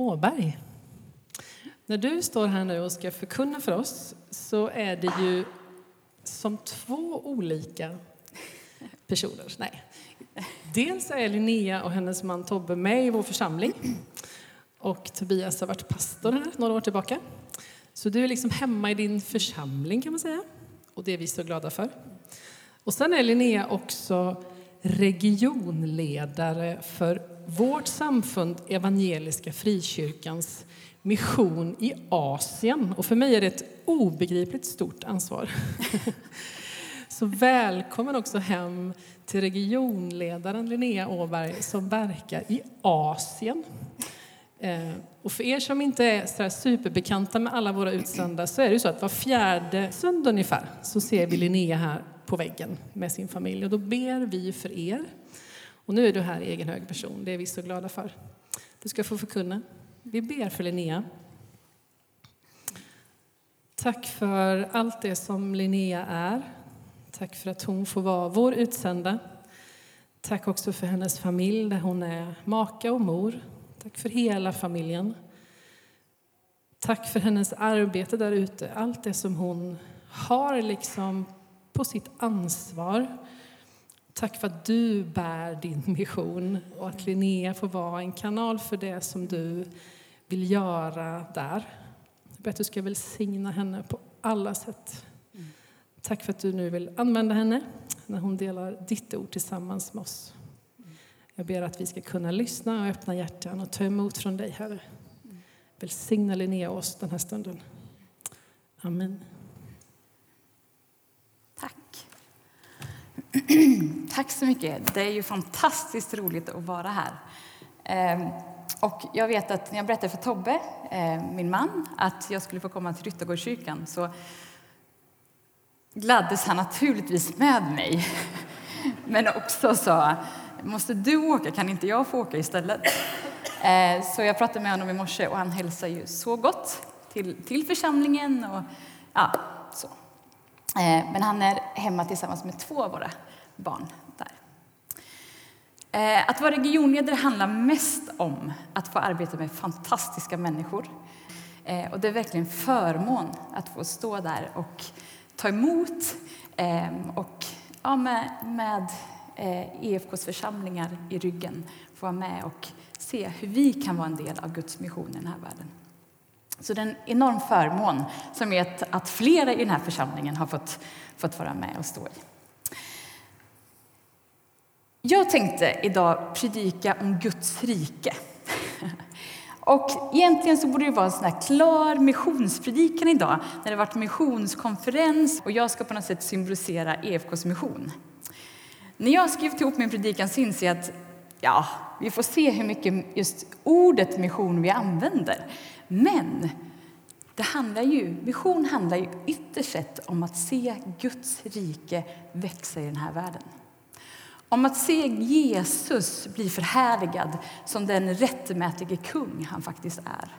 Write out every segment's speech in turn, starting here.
Åberg. När du står här nu och ska förkunna för oss så är det ju som två olika personer. Nej. Dels är Linnea och hennes man Tobbe med i vår församling. Och Tobias har varit pastor här några år tillbaka. Så du är liksom hemma i din församling kan man säga. Och det är vi så glada för. Och sen är Linnea också regionledare för vårt samfund Evangeliska Frikyrkans mission i Asien. Och för mig är det ett obegripligt stort ansvar. Så välkommen också hem till regionledaren Linnea Åberg som verkar i Asien. Eh, och för er som inte är så superbekanta med alla våra utsända så är det så att var fjärde söndag ungefär så ser vi Linnea här på väggen med sin familj och då ber vi för er. Och nu är du här i egen hög person, det är vi så glada för. Du ska få förkunna. Vi ber för Linnea. Tack för allt det som Linnea är. Tack för att hon får vara vår utsända. Tack också för hennes familj där hon är maka och mor. Tack för hela familjen. Tack för hennes arbete där ute, allt det som hon har liksom på sitt ansvar. Tack för att du bär din mission och att Linnea får vara en kanal för det som du vill göra där. Jag ber att du ska välsigna henne på alla sätt. Tack för att du nu vill använda henne när hon delar ditt ord tillsammans med oss. Jag ber att vi ska kunna lyssna och öppna hjärtan och ta emot från dig, Herre. Välsigna Linnea oss den här stunden. Amen. Tack. Tack så mycket. Det är ju fantastiskt roligt att vara här. Ehm, och jag vet att när jag berättade för Tobbe, eh, min man, att jag skulle få komma till Ryttargårdskyrkan så gladdes han naturligtvis med mig. Men också sa, måste du åka? Kan inte jag få åka istället? Eh, så jag pratade med honom i morse och han hälsar ju så gott till, till församlingen och ja, så. Eh, men han är hemma tillsammans med två av våra barn där. Eh, att vara regionledare handlar mest om att få arbeta med fantastiska människor. Eh, och det är verkligen en förmån att få stå där och ta emot och ja, med, med EFKs församlingar i ryggen få vara med och se hur vi kan vara en del av Guds mission i den här världen. Så det är en enorm förmån som är att flera i den här församlingen har fått, fått vara med och stå i. Jag tänkte idag predika om Guds rike. Och egentligen så borde det vara en sån här klar missionspredikan idag när det varit missionskonferens och jag ska på något sätt symbolisera EFKs mission. När jag har skrivit ihop min predikan så inser jag att ja, vi får se hur mycket just ordet mission vi använder. Men det handlar ju, mission handlar ju ytterst sett om att se Guds rike växa i den här världen. Om att se Jesus bli förhärligad som den rättmätige kung han faktiskt är.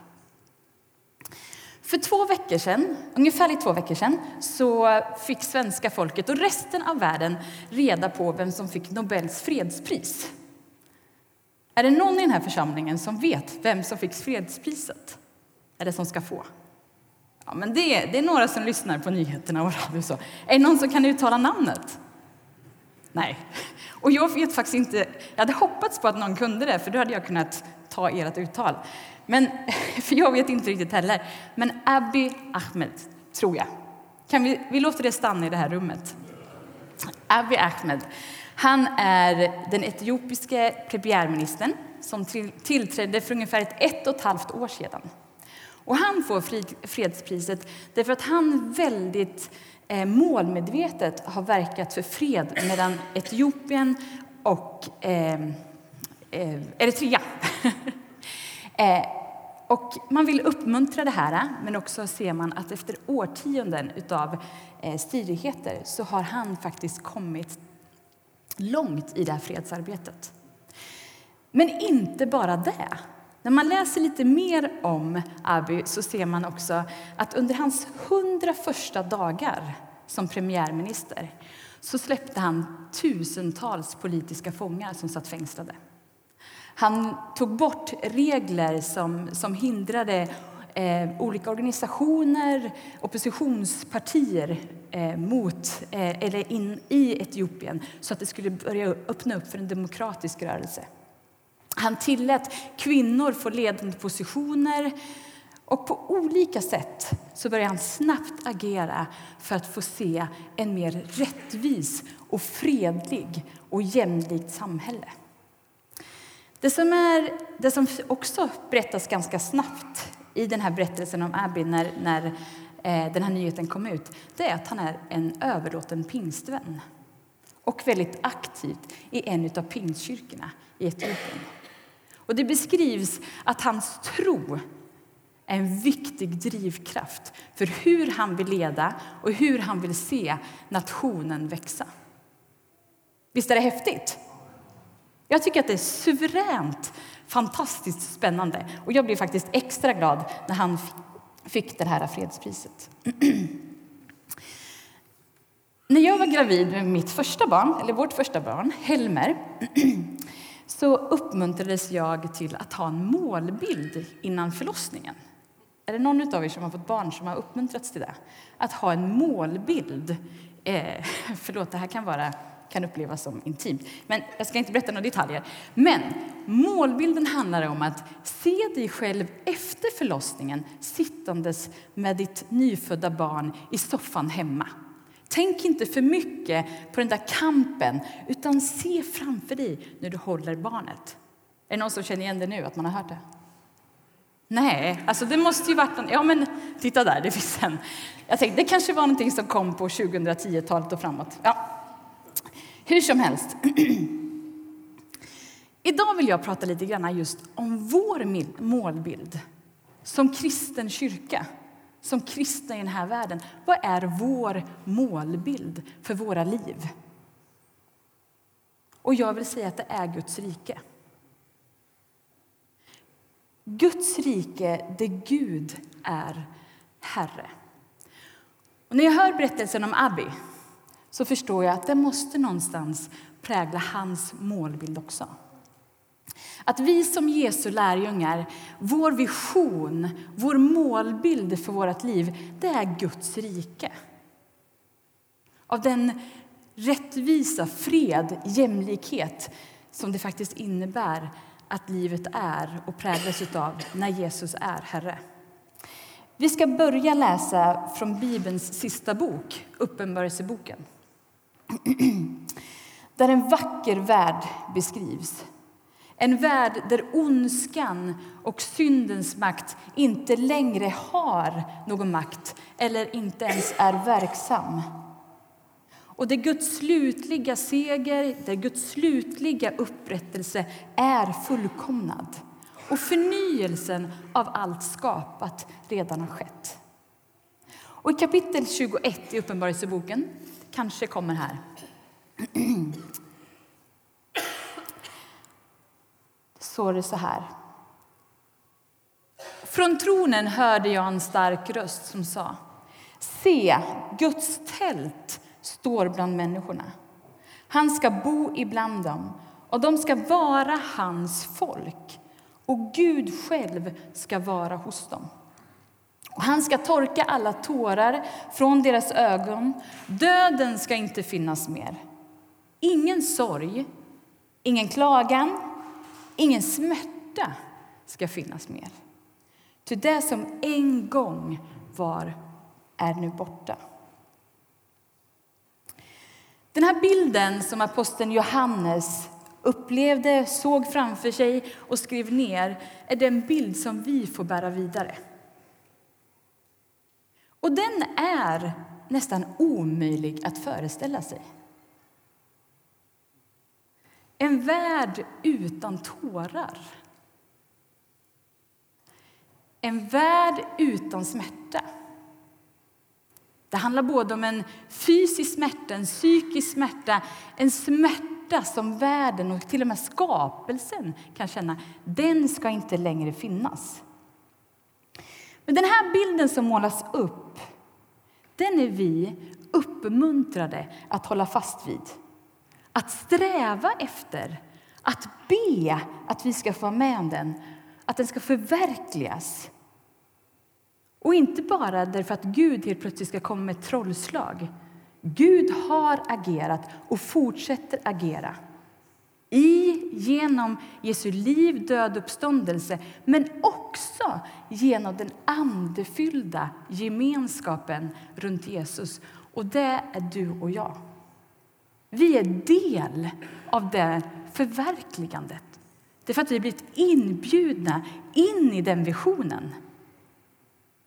För två veckor sedan, ungefär två veckor sedan så fick svenska folket och resten av världen reda på vem som fick Nobels fredspris. Är det någon i den här församlingen som vet vem som fick fredspriset? Eller som ska få? Ja, men det, är, det är några som lyssnar på nyheterna och radio. Så. Är det någon som kan uttala namnet? Nej. Och jag vet faktiskt inte. Jag hade hoppats på att någon kunde det, för då hade jag kunnat ta ert uttal. Men, för jag vet inte riktigt heller. Men Abiy Ahmed, tror jag. Kan vi, vi låter det stanna i det här rummet. Abiy Ahmed. Han är den etiopiske premiärministern som tillträdde för ungefär ett, ett och ett halvt år sedan. Och han får fredspriset därför att han väldigt eh, målmedvetet har verkat för fred mellan Etiopien och ehm, eh, Eritrea. Eh, och man vill uppmuntra det här, men också ser man att efter årtionden av eh, stridigheter så har han faktiskt kommit långt i det här fredsarbetet. Men inte bara det. När man läser lite mer om Abiy så ser man också att under hans hundra första dagar som premiärminister så släppte han tusentals politiska fångar som satt fängslade. Han tog bort regler som, som hindrade eh, olika organisationer, oppositionspartier eh, mot, eh, eller in i Etiopien så att det skulle börja öppna upp för en demokratisk rörelse. Han tillät kvinnor få ledande positioner och på olika sätt så började han snabbt agera för att få se en mer rättvis och fredlig och jämlikt samhälle. Det som, är, det som också berättas ganska snabbt i den här berättelsen om Abby när, när eh, den här nyheten kom ut, det är att han är en överlåten pingstvän och väldigt aktivt i en av pingstkyrkorna i Etiopien. Och det beskrivs att hans tro är en viktig drivkraft för hur han vill leda och hur han vill se nationen växa. Visst är det häftigt? Jag tycker att det är suveränt fantastiskt spännande. Och jag blev faktiskt extra glad när han fick det här fredspriset. när jag var gravid med mitt första barn, eller vårt första barn, Helmer, så uppmuntrades jag till att ha en målbild innan förlossningen. Är det någon av er som har fått barn som har uppmuntrats till det? Att ha en målbild. Eh, förlåt, det här kan vara kan upplevas som intimt. Men jag ska inte berätta några detaljer. Men målbilden handlar om att se dig själv efter förlossningen sittandes med ditt nyfödda barn i soffan hemma. Tänk inte för mycket på den där kampen, utan se framför dig när du håller barnet. Är det någon som känner igen det nu, att man har hört det? Nej, alltså det måste ju varit... Ja, men titta där, det finns en. Jag tänkte, det kanske var någonting som kom på 2010-talet och framåt. Ja, hur som helst. Idag vill jag prata lite grann just om vår målbild som kristen kyrka, som kristna i den här världen. Vad är vår målbild för våra liv? Och jag vill säga att det är Guds rike. Guds rike där Gud är Herre. Och när jag hör berättelsen om Abbi så förstår jag att det måste någonstans prägla hans målbild också. Att vi som Jesu lärjungar, vår vision, vår målbild för vårt liv, det är Guds rike. Av den rättvisa, fred, jämlikhet som det faktiskt innebär att livet är och präglas av när Jesus är Herre. Vi ska börja läsa från Bibelns sista bok, Uppenbarelseboken där en vacker värld beskrivs. En värld där ondskan och syndens makt inte längre har någon makt eller inte ens är verksam. Och där Guds slutliga seger, där Guds slutliga upprättelse är fullkomnad och förnyelsen av allt skapat redan har skett. Och I kapitel 21 i Uppenbarelseboken kanske kommer här. står det så här. Från tronen hörde jag en stark röst som sa Se, Guds tält står bland människorna. Han ska bo ibland dem, och de ska vara hans folk och Gud själv ska vara hos dem. Och han ska torka alla tårar från deras ögon. Döden ska inte finnas mer. Ingen sorg, ingen klagan, ingen smärta ska finnas mer. Ty det som en gång var är nu borta. Den här bilden som aposteln Johannes upplevde, såg framför sig och skrev ner är den bild som vi får bära vidare. Och den är nästan omöjlig att föreställa sig. En värld utan tårar. En värld utan smärta. Det handlar både om en fysisk smärta, en psykisk smärta, en smärta som världen och till och med skapelsen kan känna. Den ska inte längre finnas. Men den här bilden som målas upp, den är vi uppmuntrade att hålla fast vid. Att sträva efter, Att be att vi ska få vara med om den, att den ska förverkligas. Och inte bara därför att Gud helt plötsligt ska komma med ett trollslag. Gud har agerat och fortsätter agera i, genom Jesu liv, död och uppståndelse men också genom den andefyllda gemenskapen runt Jesus. Och det är du och jag. Vi är del av det förverkligandet. Det är för att vi har blivit inbjudna in i den visionen.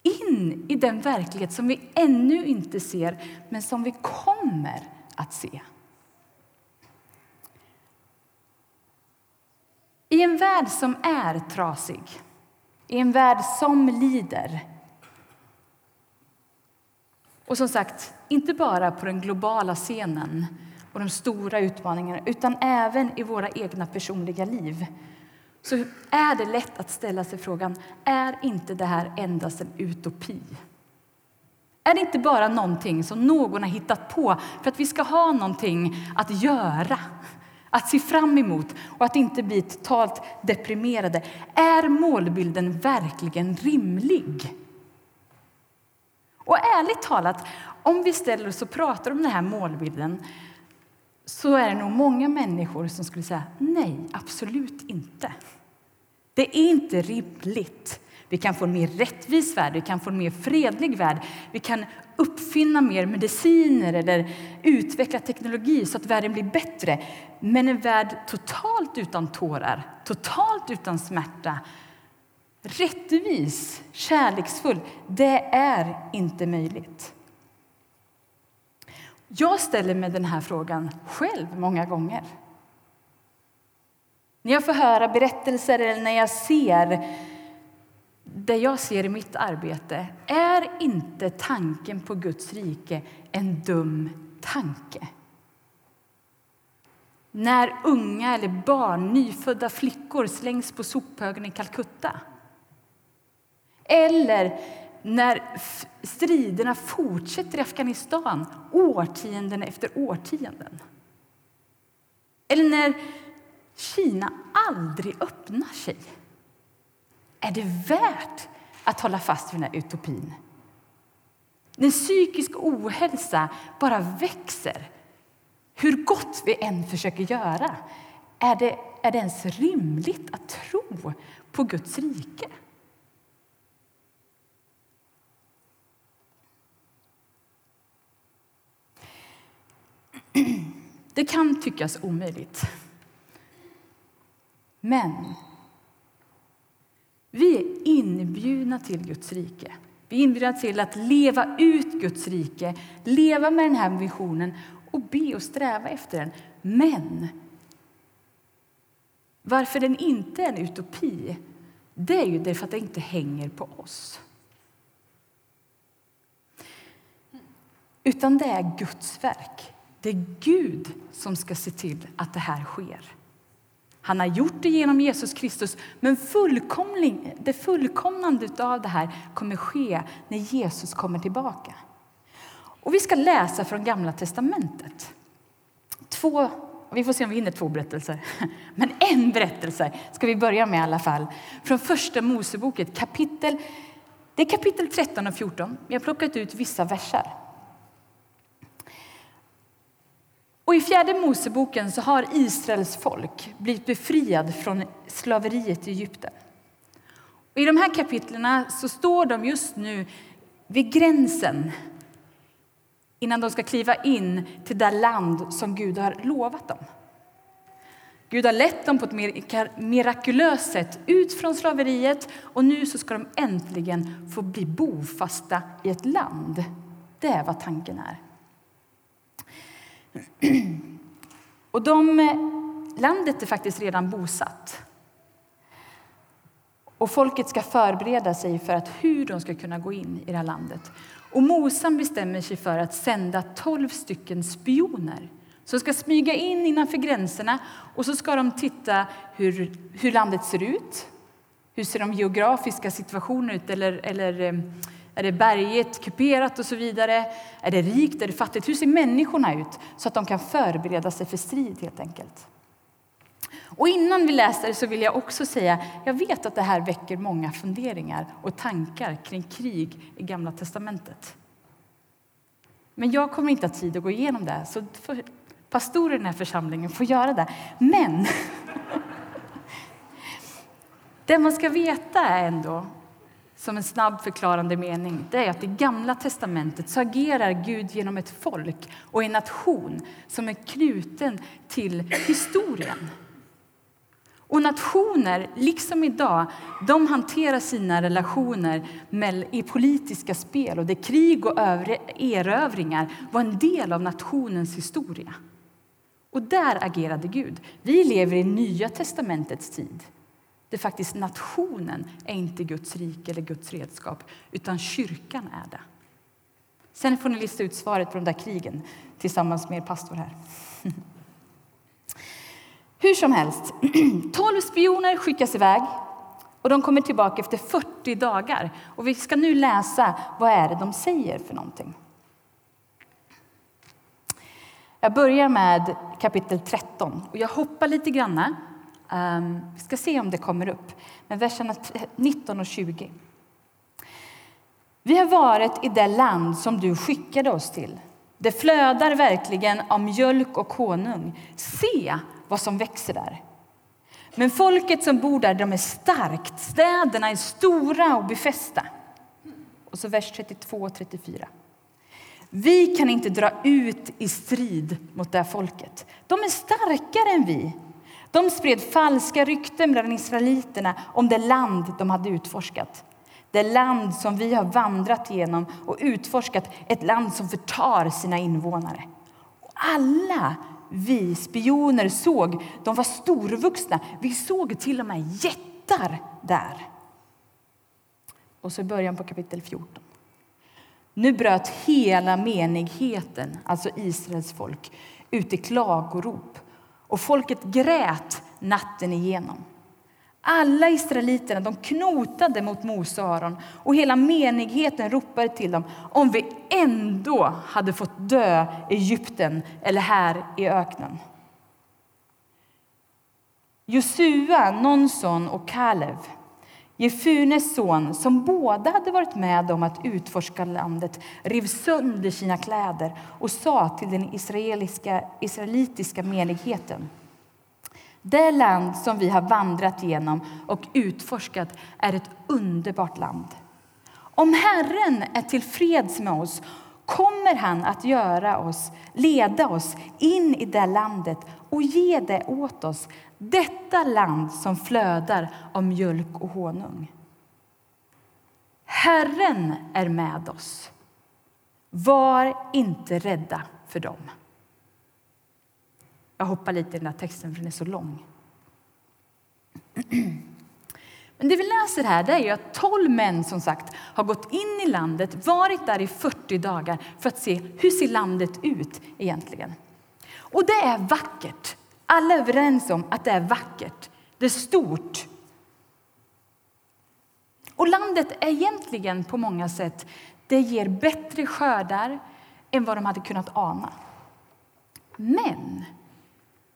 In i den verklighet som vi ännu inte ser, men som vi kommer att se. I en värld som är trasig, i en värld som lider och som sagt, inte bara på den globala scenen och de stora utmaningarna utan även i våra egna personliga liv så är det lätt att ställa sig frågan är inte det här endast en utopi. Är det inte bara någonting som någon har hittat på för att vi ska ha någonting att göra? att se fram emot och att inte bli totalt deprimerade. Är målbilden verkligen rimlig? Och ärligt talat, om vi ställer oss och pratar om den här målbilden så är det nog många människor som skulle säga nej, absolut inte. Det är inte rimligt. Vi kan få en mer rättvis värld, vi kan få en mer fredlig värld. Vi kan uppfinna mer mediciner eller utveckla teknologi så att världen blir bättre. Men en värld totalt utan tårar, totalt utan smärta rättvis, kärleksfull, det är inte möjligt. Jag ställer mig den här frågan själv många gånger. När jag får höra berättelser eller när jag ser det jag ser i mitt arbete, är inte tanken på Guds rike en dum tanke? När unga eller barn, nyfödda flickor slängs på sophögen i Calcutta. Eller när striderna fortsätter i Afghanistan årtionden efter årtionden. Eller när Kina aldrig öppnar sig. Är det värt att hålla fast vid den här utopin? När psykisk ohälsa bara växer, hur gott vi än försöker göra är det, är det ens rimligt att tro på Guds rike? Det kan tyckas omöjligt. Men vi är inbjudna till Guds rike. Vi är inbjudna till att leva ut Guds rike, leva med den här visionen och be och sträva efter den. Men varför den inte är en utopi, det är ju därför att den inte hänger på oss. Utan det är Guds verk. Det är Gud som ska se till att det här sker. Han har gjort det genom Jesus Kristus, men det fullkomnandet av det här kommer ske när Jesus kommer tillbaka. Och vi ska läsa från Gamla testamentet. Två, vi får se om vi hinner två berättelser, men en berättelse ska vi börja med i alla fall. Från Första Moseboket, kapitel, det är kapitel 13 och 14. Vi har plockat ut vissa verser. Och I fjärde Moseboken så har Israels folk blivit befriad från slaveriet i Egypten. Och I de här kapitlen så står de just nu vid gränsen innan de ska kliva in till det land som Gud har lovat dem. Gud har lett dem på ett mirakulöst sätt ut från slaveriet och nu så ska de äntligen få bli bofasta i ett land. Det är vad tanken är. Och de, eh, landet är faktiskt redan bosatt. Och folket ska förbereda sig för att hur de ska kunna gå in i det här landet. Och Mosan bestämmer sig för att sända tolv stycken spioner som ska smyga in innanför gränserna och så ska de titta hur, hur landet ser ut. Hur ser de geografiska situationerna ut? Eller, eller eh, är det berget kuperat och så vidare? Är det rikt? Är det fattigt? Hur ser människorna ut så att de kan förbereda sig för strid helt enkelt? Och innan vi läser så vill jag också säga, jag vet att det här väcker många funderingar och tankar kring krig i Gamla testamentet. Men jag kommer inte ha tid att gå igenom det, så pastorer i den här församlingen får göra det. Men det man ska veta är ändå, som en snabb förklarande mening, det är att i Gamla testamentet så agerar Gud genom ett folk och en nation som är knuten till historien. Och nationer, liksom idag, de hanterar sina relationer i politiska spel och där krig och erövringar var en del av nationens historia. Och där agerade Gud. Vi lever i Nya testamentets tid. Det faktiskt nationen är inte Guds rike eller Guds redskap, utan kyrkan är det. Sen får ni lista ut svaret på de där krigen tillsammans med er pastor här. Hur som helst, tolv spioner skickas iväg och de kommer tillbaka efter 40 dagar. Och vi ska nu läsa vad är det de säger för någonting. Jag börjar med kapitel 13 och jag hoppar lite grann. Um, vi ska se om det kommer upp. Men verserna 19 och 20. Vi har varit i det land som du skickade oss till. Det flödar verkligen av mjölk och honung. Se vad som växer där. Men folket som bor där de är starkt, städerna är stora och befästa. Och så vers 32 och 34. Vi kan inte dra ut i strid mot det folket. De är starkare än vi. De spred falska rykten bland israeliterna om det land de hade utforskat. Det land som vi har vandrat genom och utforskat, ett land som förtar sina invånare. Och alla vi spioner såg, de var storvuxna. Vi såg till och med jättar där. Och så början på kapitel 14. Nu bröt hela menigheten, alltså Israels folk, ut i klagorop och folket grät natten igenom. Alla israeliterna de knotade mot Mose och Aron och hela menigheten ropade till dem om vi ändå hade fått dö i Egypten eller här i öknen. Josua, Nonson och Kalev, Jefunes son, som båda hade varit med om att utforska landet, rev sönder sina kläder och sa till den israeliska, israelitiska menigheten det land som vi har vandrat genom och utforskat är ett underbart land. Om Herren är tillfreds med oss kommer han att göra oss, leda oss in i det landet och ge det åt oss, detta land som flödar av mjölk och honung. Herren är med oss. Var inte rädda för dem. Jag hoppar lite i den här texten för den är så lång. Men det vi läser här är ju att tolv män som sagt har gått in i landet, varit där i 40 dagar för att se hur ser landet ut egentligen. Och det är vackert. Alla är överens om att det är vackert. Det är stort. Och landet är egentligen på många sätt, det ger bättre skördar än vad de hade kunnat ana. Men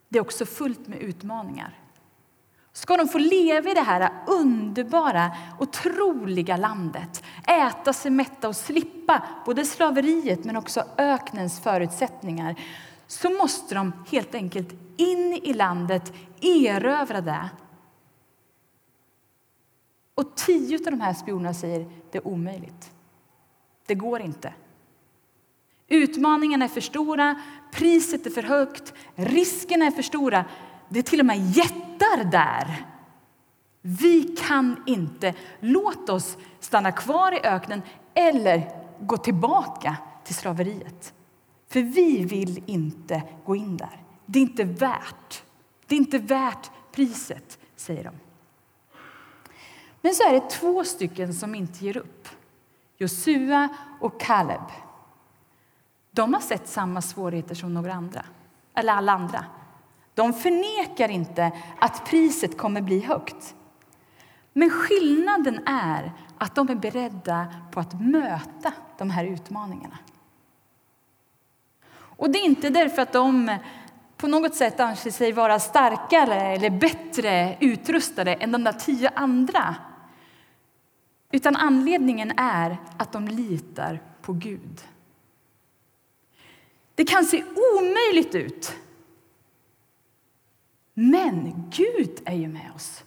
det är också fullt med utmaningar. Ska de få leva i det här underbara, otroliga landet äta sig mätta och slippa både slaveriet men också öknens förutsättningar så måste de helt enkelt in i landet, erövra det. Och tio av de här spionerna säger det är omöjligt. Det går inte. Utmaningarna är för stora, priset är för högt, riskerna är för stora. Det är till och med jättar där. Vi kan inte. Låt oss stanna kvar i öknen eller gå tillbaka till slaveriet. För vi vill inte gå in där. Det är inte värt. Det är inte värt priset, säger de. Men så är det två stycken som inte ger upp. Josua och Kaleb. De har sett samma svårigheter som några andra, eller alla andra. De förnekar inte att priset kommer bli högt. Men skillnaden är att de är beredda på att möta de här utmaningarna. Och det är inte därför att de på något sätt anser sig vara starkare eller bättre utrustade än de där tio andra. Utan anledningen är att de litar på Gud. Det kan se omöjligt ut. Men Gud är ju med oss.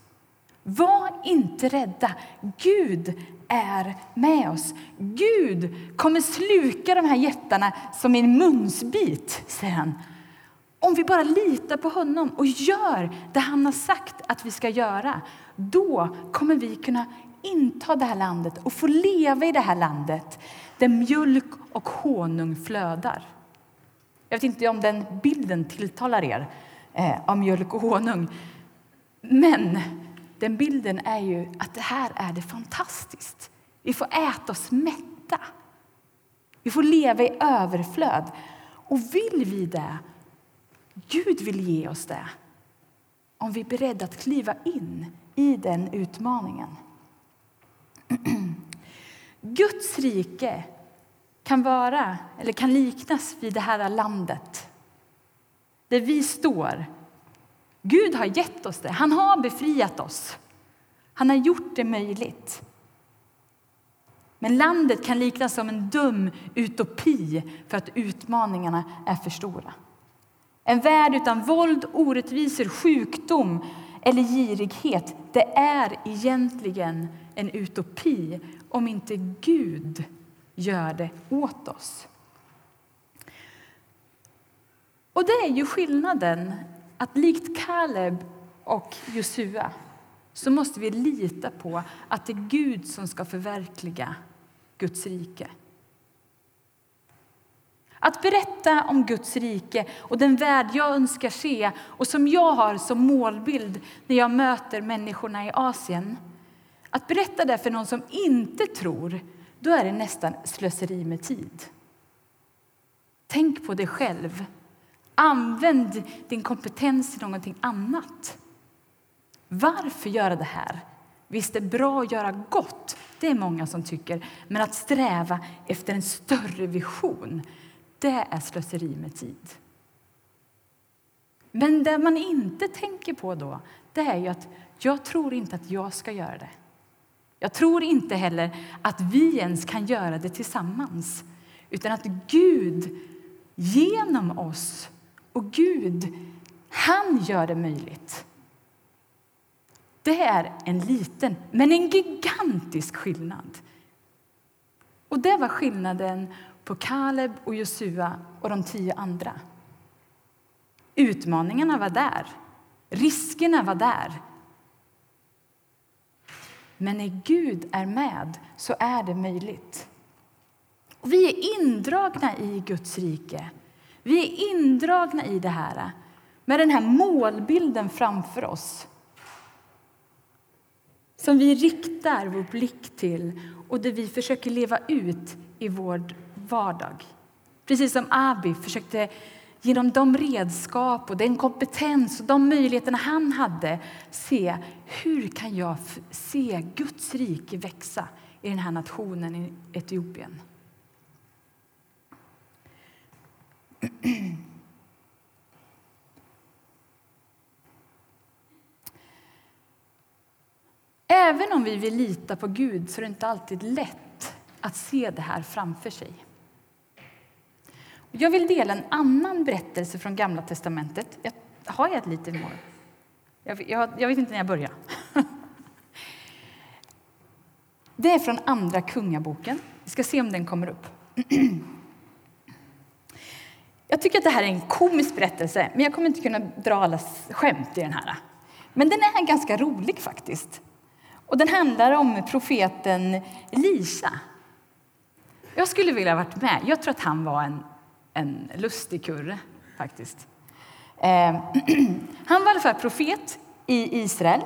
Var inte rädda. Gud är med oss. Gud kommer sluka de här jättarna som en munsbit, säger han. Om vi bara litar på honom och gör det han har sagt att vi ska göra, då kommer vi kunna inta det här landet och få leva i det här landet där mjölk och honung flödar. Jag vet inte om den bilden tilltalar er eh, av mjölk och honung. Men den bilden är ju att det här är det fantastiskt. Vi får äta oss mätta. Vi får leva i överflöd. Och vill vi det, Gud vill ge oss det om vi är beredda att kliva in i den utmaningen. Guds rike kan vara, eller kan liknas vid det här landet där vi står. Gud har gett oss det. Han har befriat oss. Han har gjort det möjligt. Men landet kan liknas som en dum utopi för att utmaningarna är för stora. En värld utan våld, orättvisor, sjukdom eller girighet det är egentligen en utopi om inte Gud gör det åt oss. Och det är ju skillnaden att likt Kaleb och Josua så måste vi lita på att det är Gud som ska förverkliga Guds rike. Att berätta om Guds rike och den värld jag önskar se och som jag har som målbild när jag möter människorna i Asien. Att berätta det för någon som inte tror, då är det nästan slöseri med tid. Tänk på dig själv. Använd din kompetens till någonting annat. Varför göra det här? Visst är det bra att göra gott, det är många som tycker. Men att sträva efter en större vision, det är slöseri med tid. Men det man inte tänker på då, det är ju att jag tror inte att jag ska göra det. Jag tror inte heller att vi ens kan göra det tillsammans. Utan att Gud genom oss och Gud, han gör det möjligt. Det är en liten, men en gigantisk skillnad. Och det var skillnaden på Kaleb och Josua och de tio andra. Utmaningarna var där. Riskerna var där. Men när Gud är med så är det möjligt. Och vi är indragna i Guds rike. Vi är indragna i det här med den här målbilden framför oss som vi riktar vår blick till och det vi försöker leva ut i vår vardag. Precis som Abi försökte genom de redskap och den kompetens och de möjligheter han hade se hur kan jag se Guds rike växa i den här nationen i Etiopien. Även om vi vill lita på Gud så är det inte alltid lätt att se det här framför sig. Jag vill dela en annan berättelse från Gamla testamentet. Jag har jag ett litet mål? Jag, jag, jag vet inte när jag börjar. Det är från Andra Kungaboken. Vi ska se om den kommer upp. Jag tycker att det här är en komisk berättelse, men jag kommer inte kunna dra alla skämt i den här. Men den är ganska rolig faktiskt. Och den handlar om profeten Elisa. Jag skulle vilja ha varit med. Jag tror att han var en, en lustig kurre, faktiskt. Eh, han var i alla fall profet i Israel.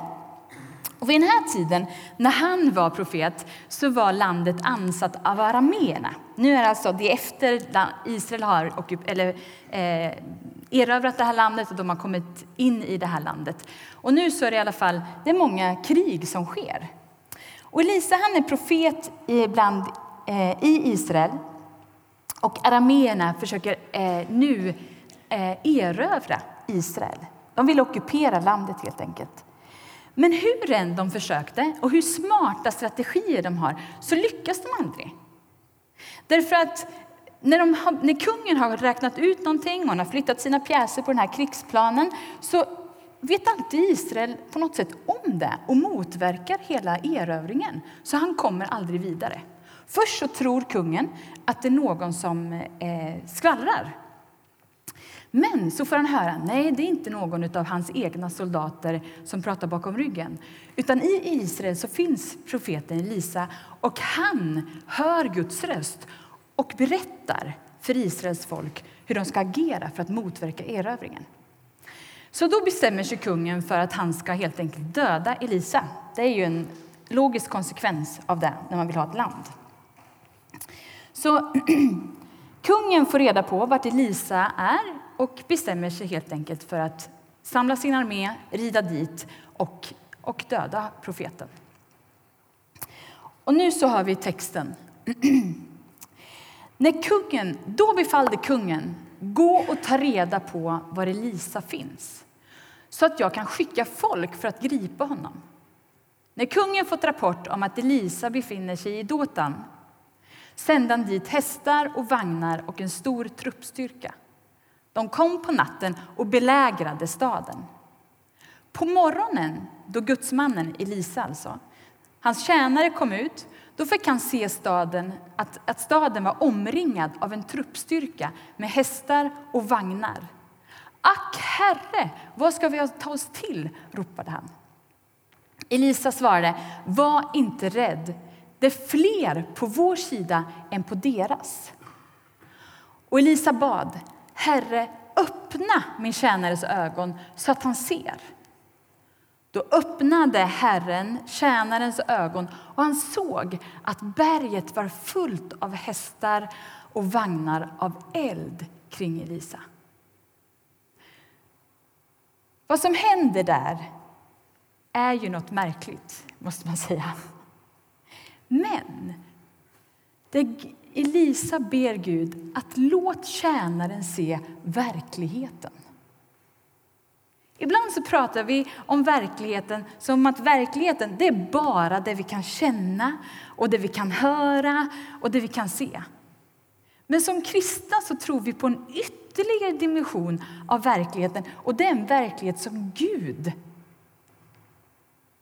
Och vid den här tiden, när han var profet, så var landet ansatt av arameerna. Nu är det alltså det efter Israel har eller, eh, erövrat det här landet och de har kommit in i det här landet. Och nu så är det i alla fall det är många krig som sker. Och Elisa han är profet ibland eh, i Israel. Och arameerna försöker eh, nu eh, erövra Israel. De vill ockupera landet helt enkelt. Men hur än de försökte och hur smarta strategier de har så lyckas de aldrig. Därför att när, de, när kungen har räknat ut någonting och har flyttat sina pjäser på den här krigsplanen så vet alltid Israel på något sätt om det och motverkar hela erövringen. Så han kommer aldrig vidare. Först så tror kungen att det är någon som eh, skvallrar. Men så får han höra nej, det är inte någon av hans egna soldater som pratar bakom ryggen. Utan i Israel så finns profeten Elisa och han hör Guds röst och berättar för Israels folk hur de ska agera för att motverka erövringen. Så då bestämmer sig kungen för att han ska helt enkelt döda Elisa. Det är ju en logisk konsekvens av det när man vill ha ett land. Så kungen får reda på vart Elisa är och bestämmer sig helt enkelt för att samla sin armé, rida dit och, och döda profeten. Och nu så har vi texten. När kungen, då befallde kungen gå och ta reda på var Elisa finns så att jag kan skicka folk för att gripa honom. När kungen fått rapport om att Elisa befinner sig i Dotan sände han dit hästar och vagnar och en stor truppstyrka. De kom på natten och belägrade staden. På morgonen, då gudsmannen Elisa alltså, hans tjänare kom ut, då fick han se staden, att, att staden var omringad av en truppstyrka med hästar och vagnar. Ack, Herre, vad ska vi ta oss till? ropade han. Elisa svarade, var inte rädd. Det är fler på vår sida än på deras. Och Elisa bad, Herre, öppna min tjänares ögon så att han ser. Då öppnade Herren tjänarens ögon och han såg att berget var fullt av hästar och vagnar av eld kring Elisa. Vad som händer där är ju något märkligt, måste man säga. Men det Elisa ber Gud att låt tjänaren se verkligheten. Ibland så pratar vi om verkligheten som att verkligheten det är bara det vi kan känna och det vi kan höra och det vi kan se. Men som kristna så tror vi på en ytterligare dimension av verkligheten och det är en verklighet som Gud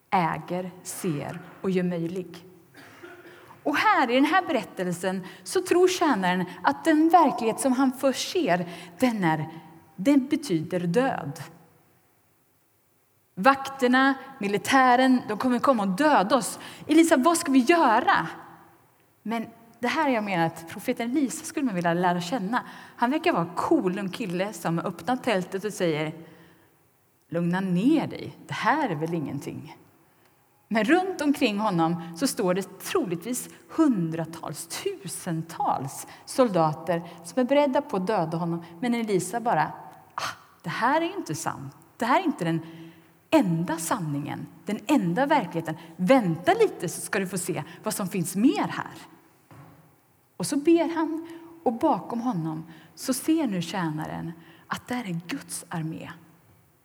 äger, ser och gör möjlig. Och här i den här berättelsen så tror tjänaren att den verklighet som han först ser, den, är, den betyder död. Vakterna, militären, de kommer komma och döda oss. Elisa, vad ska vi göra? Men det här jag menar att profeten Elisa skulle man vilja lära känna. Han verkar vara en cool en kille som öppnar tältet och säger Lugna ner dig, det här är väl ingenting. Men runt omkring honom så står det troligtvis hundratals, tusentals soldater som är beredda på att döda honom. Men Elisa bara, ah, det här är inte sant. Det här är inte den enda sanningen, den enda verkligheten. Vänta lite så ska du få se vad som finns mer här. Och så ber han och bakom honom så ser nu tjänaren att det är Guds armé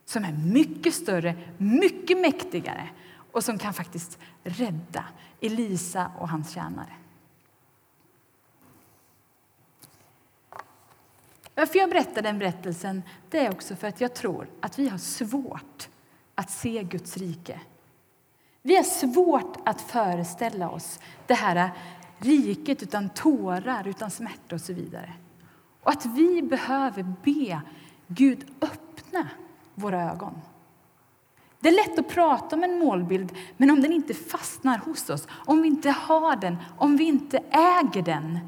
som är mycket större, mycket mäktigare och som kan faktiskt rädda Elisa och hans tjänare. Varför jag berättar den berättelsen det är också för att jag tror att vi har svårt att se Guds rike. Vi har svårt att föreställa oss det här riket utan tårar, utan smärta och så vidare. Och att vi behöver be Gud öppna våra ögon. Det är lätt att prata om en målbild, men om den inte fastnar hos oss, om vi inte har den, om vi inte äger den,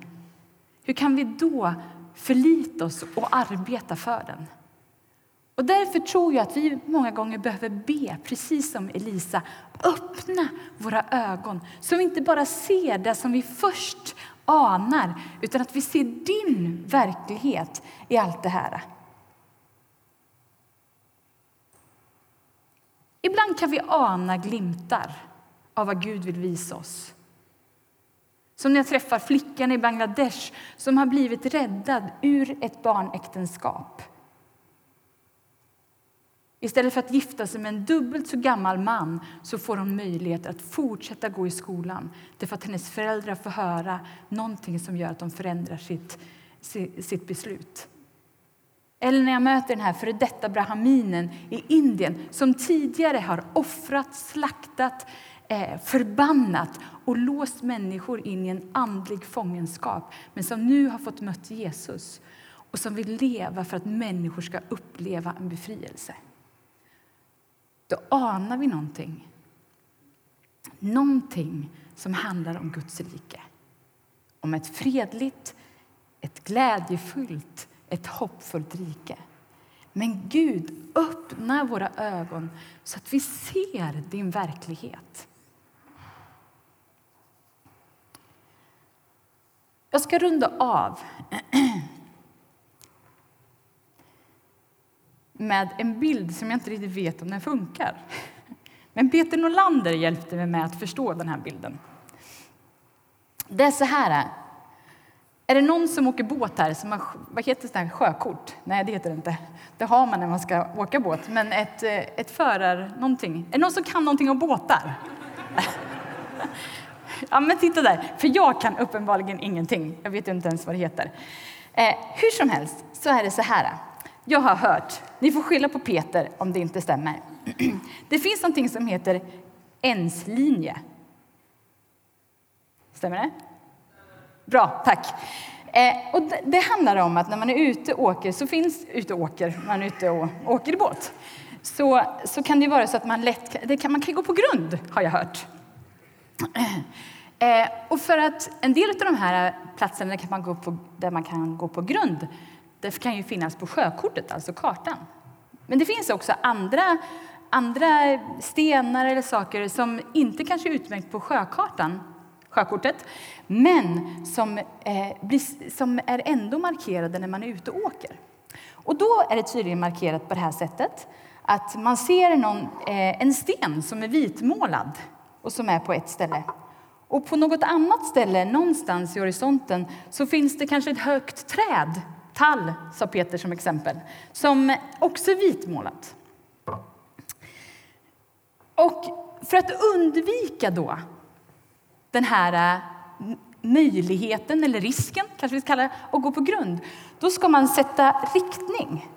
hur kan vi då förlita oss och arbeta för den? Och därför tror jag att vi många gånger behöver be, precis som Elisa, öppna våra ögon så vi inte bara ser det som vi först anar, utan att vi ser din verklighet i allt det här. Ibland kan vi ana glimtar av vad Gud vill visa oss. Som när jag träffar flickan i Bangladesh som har blivit räddad ur ett barnäktenskap. Istället för att gifta sig med en dubbelt så gammal man så får hon möjlighet att fortsätta gå i skolan därför att hennes föräldrar får höra någonting som gör att de förändrar sitt, sitt beslut. Eller när jag möter den här före detta brahaminen i Indien som tidigare har offrat, slaktat, eh, förbannat och låst människor in i en andlig fångenskap men som nu har fått möta Jesus och som vill leva för att människor ska uppleva en befrielse. Då anar vi någonting. Någonting som handlar om Guds rike. Om ett fredligt, ett glädjefullt, ett hoppfullt rike. Men Gud, öppna våra ögon så att vi ser din verklighet. Jag ska runda av med en bild som jag inte riktigt vet om den funkar. Men Peter Nolander hjälpte mig med att förstå den här bilden. Det är så här. Är det någon som åker båt här som har vad heter det, sjökort? Nej, det heter det inte. Det har man när man ska åka båt. Men ett, eh, ett förar någonting. Är det någon som kan någonting om båtar? ja, men titta där. För jag kan uppenbarligen ingenting. Jag vet inte ens vad det heter. Eh, hur som helst så är det så här. Jag har hört, ni får skylla på Peter om det inte stämmer. Det finns någonting som heter ens-linje. Stämmer det? Bra, tack. Eh, och det, det, handlar om att när man är ute och åker, så finns ute och åker, man är ute och åker i båt, så, så kan det vara så att man lätt det kan, man kan gå på grund, har jag hört. Eh, och för att en del av de här platserna kan man gå på, där man kan gå på grund, det kan ju finnas på sjökortet, alltså kartan. Men det finns också andra, andra stenar eller saker som inte kanske är utmärkt på sjökartan, sjökortet, men som, eh, blir, som är ändå markerade när man är ute och åker. Och då är det tydligen markerat på det här sättet att man ser någon, eh, en sten som är vitmålad och som är på ett ställe. Och på något annat ställe, någonstans i horisonten, så finns det kanske ett högt träd Tall, sa Peter som exempel, som också är vitmålat. Och för att undvika då den här eh, möjligheten, eller risken kanske vi ska kalla det, att gå på grund, då ska man sätta riktning.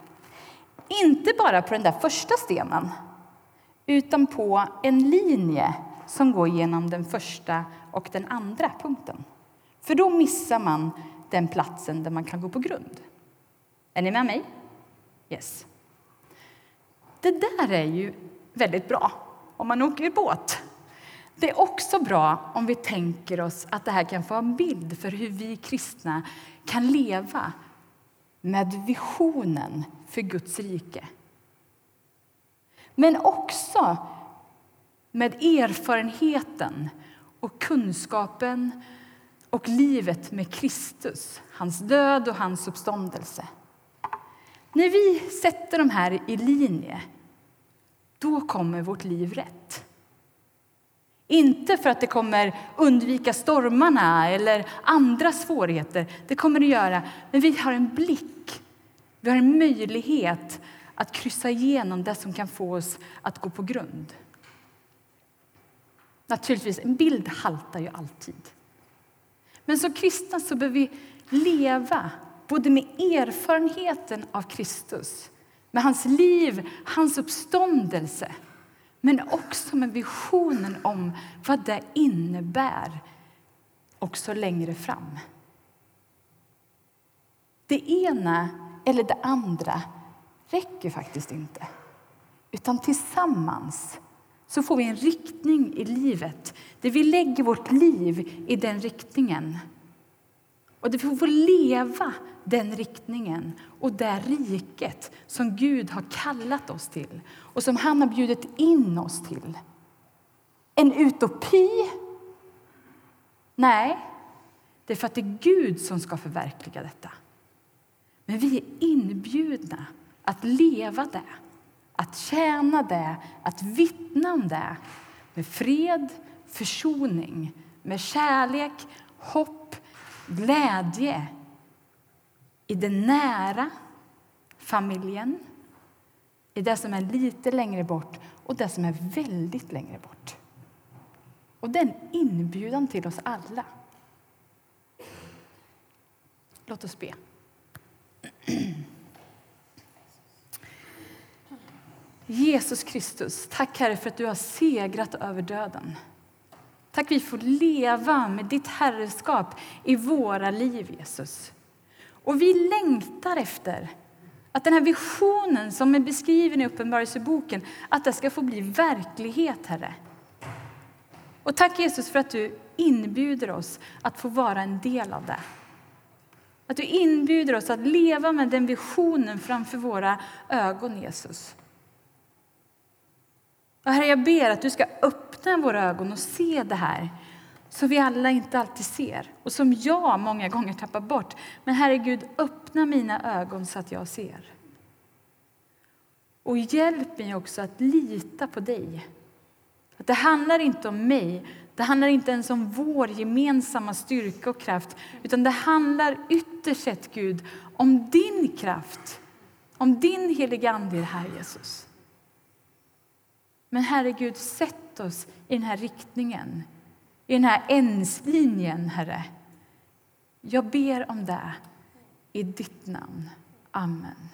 Inte bara på den där första stenen, utan på en linje som går genom den första och den andra punkten. För då missar man den platsen där man kan gå på grund. Är ni med mig? Yes. Det där är ju väldigt bra om man åker båt. Det är också bra om vi tänker oss att det här kan få en bild för hur vi kristna kan leva med visionen för Guds rike. Men också med erfarenheten och kunskapen och livet med Kristus, hans död och hans uppståndelse. När vi sätter de här i linje, då kommer vårt liv rätt. Inte för att det kommer undvika stormarna eller andra svårigheter. Det kommer det göra. Men vi har en blick, vi har en möjlighet att kryssa igenom det som kan få oss att gå på grund. Naturligtvis, en bild haltar ju alltid. Men som kristna så behöver vi leva både med erfarenheten av Kristus, med hans liv, hans uppståndelse men också med visionen om vad det innebär också längre fram. Det ena eller det andra räcker faktiskt inte. Utan tillsammans så får vi en riktning i livet där vi lägger vårt liv i den riktningen. Och där vi får leva den riktningen och det riket som Gud har kallat oss till och som han har bjudit in oss till. En utopi? Nej, det är för att det är Gud som ska förverkliga detta. Men vi är inbjudna att leva det, att tjäna det, att vittna om det med fred, försoning, med kärlek, hopp, glädje i den nära familjen, i det som är lite längre bort och det som är väldigt längre bort. Och det är en inbjudan till oss alla. Låt oss be. Jesus Kristus, tack Herre för att du har segrat över döden. Tack vi får leva med ditt herrskap i våra liv, Jesus. Och vi längtar efter att den här visionen som är beskriven i Uppenbarelseboken, att det ska få bli verklighet, Herre. Och tack Jesus för att du inbjuder oss att få vara en del av det. Att du inbjuder oss att leva med den visionen framför våra ögon, Jesus. Och herre, jag ber att du ska öppna våra ögon och se det här som vi alla inte alltid ser och som jag många gånger tappar bort. Men Herre Gud, öppna mina ögon så att jag ser. Och hjälp mig också att lita på dig. Att det handlar inte om mig, det handlar inte ens om vår gemensamma styrka och kraft utan det handlar ytterst sett, Gud, om din kraft, om din heliga Ande här, Jesus. Men Herre Gud, sätt oss i den här riktningen, i den här ens-linjen, Herre. Jag ber om det i ditt namn. Amen.